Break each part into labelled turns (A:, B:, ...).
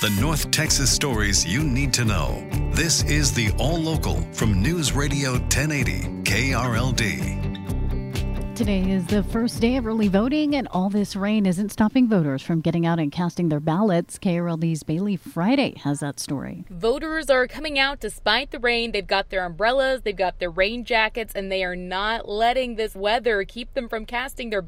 A: The North Texas stories you need to know. This is the All Local from News Radio 1080 KRLD.
B: Today is the first day of early voting, and all this rain isn't stopping voters from getting out and casting their ballots. KRLD's Bailey Friday has that story.
C: Voters are coming out despite the rain. They've got their umbrellas, they've got their rain jackets, and they are not letting this weather keep them from casting their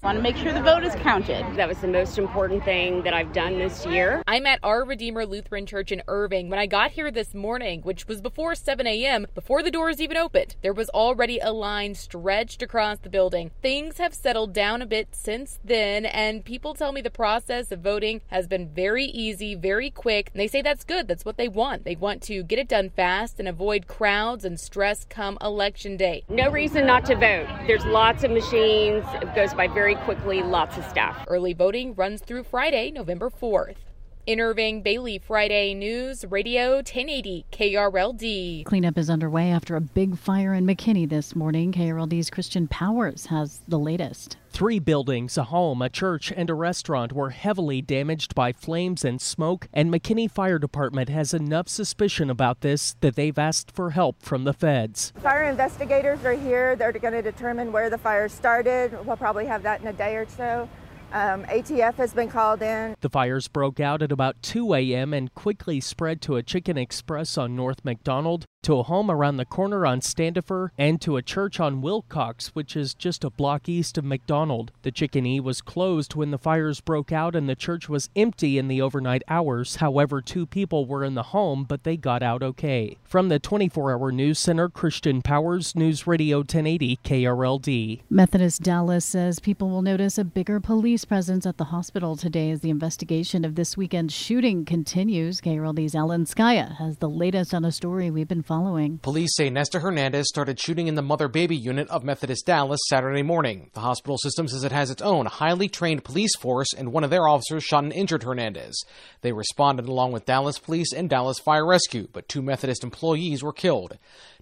C: ballots.
D: Want to make sure the vote is counted. That was the most important thing that I've done this year.
C: I'm at Our Redeemer Lutheran Church in Irving. When I got here this morning, which was before 7 a.m., before the doors even opened, there was already a line stretched across the building. Things have settled down a bit since then, and people tell me the process of voting has been very easy, very quick. And they say that's good. That's what they want. They want to get it done fast and avoid crowds and stress come election day.
D: No reason not to vote. There's lots of machines. It goes by very quickly, lots of staff.
C: Early voting runs through Friday, November 4th. In Irving, Bailey Friday News Radio 1080 KRLD.
B: Cleanup is underway after a big fire in McKinney this morning. KRLD's Christian Powers has the latest.
E: Three buildings, a home, a church, and a restaurant were heavily damaged by flames and smoke, and McKinney Fire Department has enough suspicion about this that they've asked for help from the feds.
F: Fire investigators are here. They're going to determine where the fire started. We'll probably have that in a day or so. Um, ATF has been called in.
E: The fires broke out at about 2 a.m. and quickly spread to a Chicken Express on North McDonald, to a home around the corner on Standifer, and to a church on Wilcox, which is just a block east of McDonald. The Chicken E was closed when the fires broke out and the church was empty in the overnight hours. However, two people were in the home, but they got out okay. From the 24 hour news center, Christian Powers, News Radio 1080 KRLD.
B: Methodist Dallas says people will notice a bigger police presence at the hospital today as the investigation of this weekend's shooting continues. KRLD's Alan Scaia has the latest on a story we've been following.
G: Police say Nestor Hernandez started shooting in the mother baby unit of Methodist Dallas Saturday morning. The hospital system says it has its own highly trained police force, and one of their officers shot and injured Hernandez. They responded along with Dallas Police and Dallas Fire Rescue, but two Methodist employees were killed.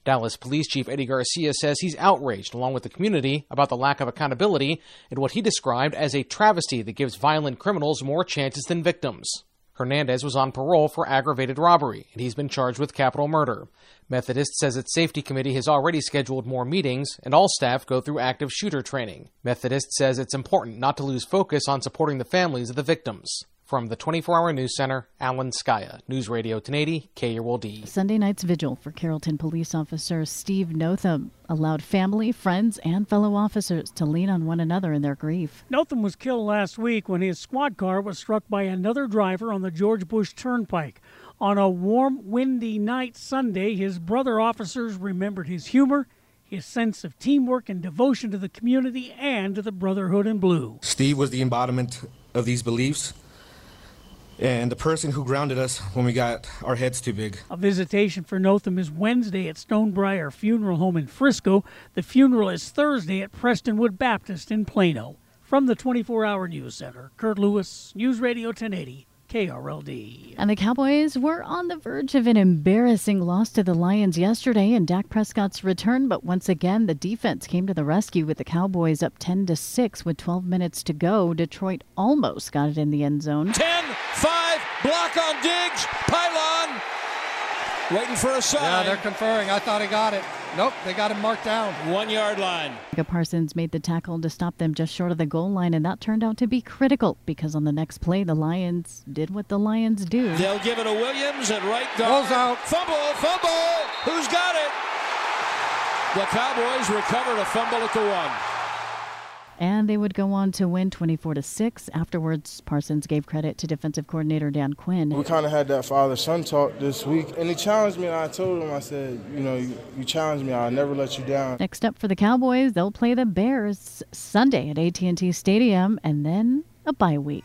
G: Dallas Police Chief Eddie Garcia says he's outraged, along with the community, about the lack of accountability and what he described as a travesty that gives violent criminals more chances than victims. Hernandez was on parole for aggravated robbery, and he's been charged with capital murder. Methodist says its safety committee has already scheduled more meetings, and all staff go through active shooter training. Methodist says it's important not to lose focus on supporting the families of the victims. From the 24 Hour News Center, Alan Scaia, News Radio 1080, KRLD.
B: Sunday night's vigil for Carrollton police officer Steve Nothem allowed family, friends, and fellow officers to lean on one another in their grief.
H: Nothem was killed last week when his squad car was struck by another driver on the George Bush Turnpike. On a warm, windy night Sunday, his brother officers remembered his humor, his sense of teamwork and devotion to the community and to the Brotherhood in Blue.
I: Steve was the embodiment of these beliefs and the person who grounded us when we got our heads too big.
H: A visitation for Nothem is Wednesday at Stonebriar Funeral Home in Frisco. The funeral is Thursday at Prestonwood Baptist in Plano. From the 24 Hour News Center, Kurt Lewis, News Radio 1080. KRLD.
B: And the Cowboys were on the verge of an embarrassing loss to the Lions yesterday in Dak Prescott's return, but once again the defense came to the rescue with the Cowboys up 10 to 6 with 12 minutes to go. Detroit almost got it in the end zone.
J: 10 5 block on Diggs, pylon. Waiting for a sign.
K: Yeah, they're conferring. I thought he got it. Nope, they got him marked down.
J: One yard line.
B: Micah Parsons made the tackle to stop them just short of the goal line, and that turned out to be critical because on the next play, the Lions did what the Lions do.
J: They'll give it to Williams at right guard.
K: Rolls out.
J: Fumble, fumble. Who's got it? The Cowboys recovered a fumble at the one
B: and they would go on to win 24 to 6. Afterwards, Parsons gave credit to defensive coordinator Dan Quinn.
L: We kind of had that father son talk this week, and he challenged me, and I told him, I said, you know, you, you challenged me, I'll never let you down.
B: Next up for the Cowboys, they'll play the Bears Sunday at AT&T Stadium, and then a bye week.